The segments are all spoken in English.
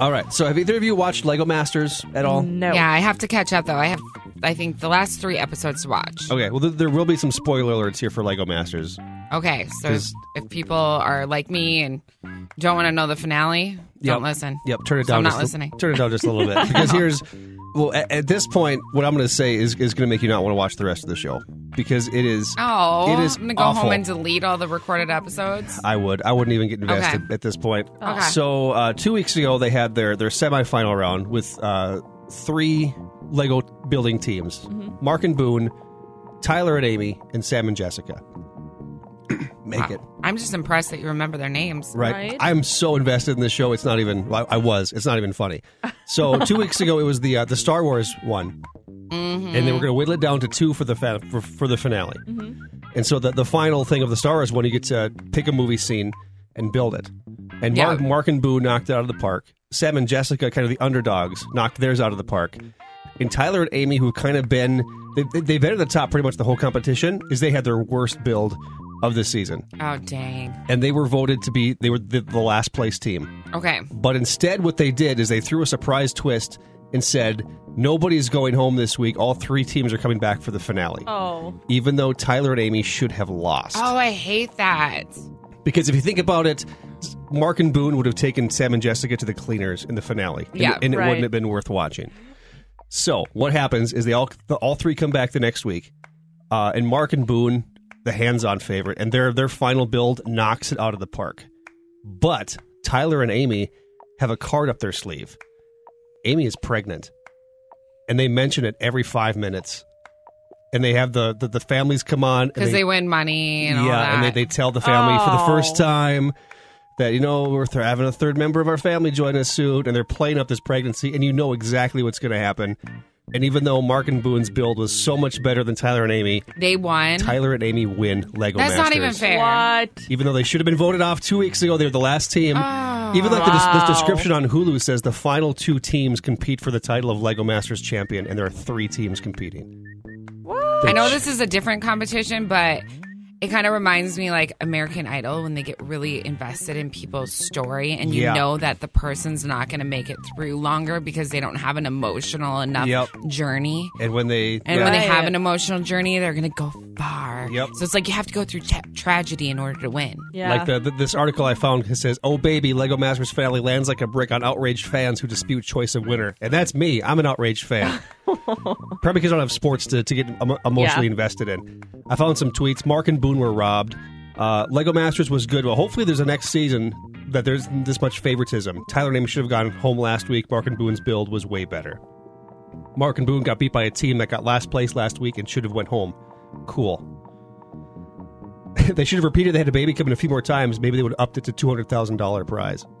All right. So have either of you watched Lego Masters at all? No. Yeah, I have to catch up though. I have, I think, the last three episodes to watch. Okay. Well, th- there will be some spoiler alerts here for Lego Masters. Okay, so if, 'Cause- if people are like me and don't want to know the finale, don't listen. Yep. Turn it So down. I'm not just a- listening. turn it down just a little bit because here's. Well, at, at this point, what I'm going to say is, is going to make you not want to watch the rest of the show because it is. Oh, It is I'm gonna go awful. home and delete all the recorded episodes. I would. I wouldn't even get invested Okay. at this point. Okay. So uh, two weeks ago, they had their their semifinal round with uh, three Lego building teams: Mm-hmm. Mark and Boone, Tyler and Amy, and Sam and Jessica. Make Wow. it I'm just impressed that you remember their names. right. Right. I'm so invested in this show. It's not even. well, I was. It's not even funny. So two weeks ago, it was the uh, the Star Wars one, Mm-hmm. and they were going to whittle it down to two for the fa- for, for the finale. And so the the final thing of the Star is when you get to pick a movie scene and build it. And Yeah. Mark, Mark and Boo knocked it out of the park. Sam and Jessica, kind of the underdogs, knocked theirs out of the park. And Tyler and Amy, who've kind of been they, they- they've been at the top pretty much the whole competition, is they had their worst build of the season, Oh dang. and they were voted to be they were the, the last place team. Okay. But instead, what they did is they threw a surprise twist and said nobody's going home this week. All three teams are coming back for the finale. Oh. Even though Tyler and Amy should have lost. Oh, I hate that. Because if you think about it, Mark and Boone would have taken Sam and Jessica to the cleaners in the finale. And- Yeah, and, it right. wouldn't have been worth watching. So what happens is they all the, all three come back the next week, uh, and Mark and Boone, the hands-on favorite, and their their final build knocks it out of the park. But Tyler and Amy have a card up their sleeve. Amy is pregnant, and they mention it every five minutes. And they have the the, the families come on Because they, win money and all yeah, that. and they, they tell the family for the oh. first Oh. time that you know we're th- having a third member of our family join us soon, and they're playing up this pregnancy, and you know exactly what's going to happen. And even though Mark and Boone's build was so much better than Tyler and Amy, They won. Tyler and Amy win Lego That's not even fair. What? Even though they should have been voted off two weeks ago, they're the last team. Oh. Even like the, Wow. the description on Hulu says the final two teams compete for the title of Lego Masters champion, and there are three teams competing. I know this is a different competition, but it kind of reminds me like American Idol when they get really invested in people's story and you Yeah. know that the person's not going to make it through longer because they don't have an emotional enough Yep. journey. And when they And yeah. when they have an emotional journey, they're going to go far. Yep. So it's like you have to go through tra- tragedy in order to win. Yeah. Like the, the, this article I found says, "Oh baby, Lego Masters finale lands like a brick on outraged fans who dispute choice of winner." And that's me. I'm an outraged fan. Probably because I don't have sports to, to get emo- emotionally Yeah. invested in. I found some tweets. Mark and Boone were robbed. Uh, Lego Masters was good. Well, hopefully there's a next season that there's this much favoritism. Tyler and Amy should have gone home last week. Mark and Boone's build was way better. Mark and Boone got beat by a team that got last place last week and should have went home. Cool. they should have repeated they had a baby come in a few more times. Maybe they would have upped it to two hundred thousand dollar prize.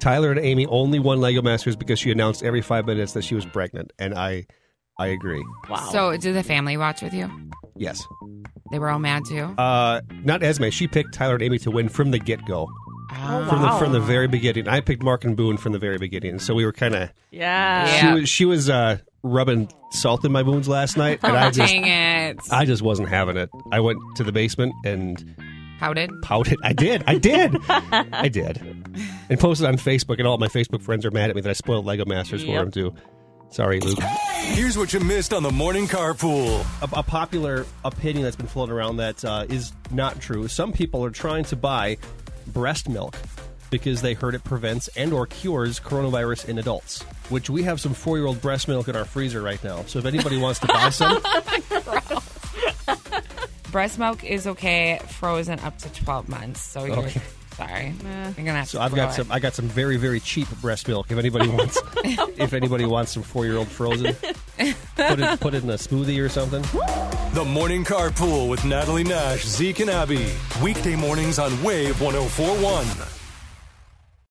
Tyler and Amy only won Lego Masters because she announced every five minutes that she was pregnant, and I, I agree. wow. So did the family watch with you? Yes, They were all mad too. uh, not Esme. She picked Tyler and Amy to win from the get go, Oh, from the Wow. from the very beginning. I picked Mark and Boone from the very beginning, so we were kind of. yeah. Yeah. She was she was uh, rubbing salt in my wounds last night, and I just Dang it. I just wasn't having it. I went to the basement and How did? pouted. I did. I did. I did. And posted on Facebook, and all my Facebook friends are mad at me that I spoiled Lego Masters for Yep. them too. Sorry, Luke. Here's what you missed on the morning carpool. A, a popular opinion that's been floating around that uh, is not true. Some people are trying to buy breast milk because they heard it prevents and or cures coronavirus in adults. Which we have some four-year-old breast milk in our freezer right now. So if anybody wants to buy some, Breast milk is okay, frozen up to 12 months. So you're Okay. sorry. You're gonna have so to I've throw got it. some. I got some very very cheap breast milk. If anybody wants, if anybody wants some four-year-old frozen, put it put it in a smoothie or something. The morning carpool with Natalie Nash, Zeke, and Abby. Weekday mornings on Wave 1041.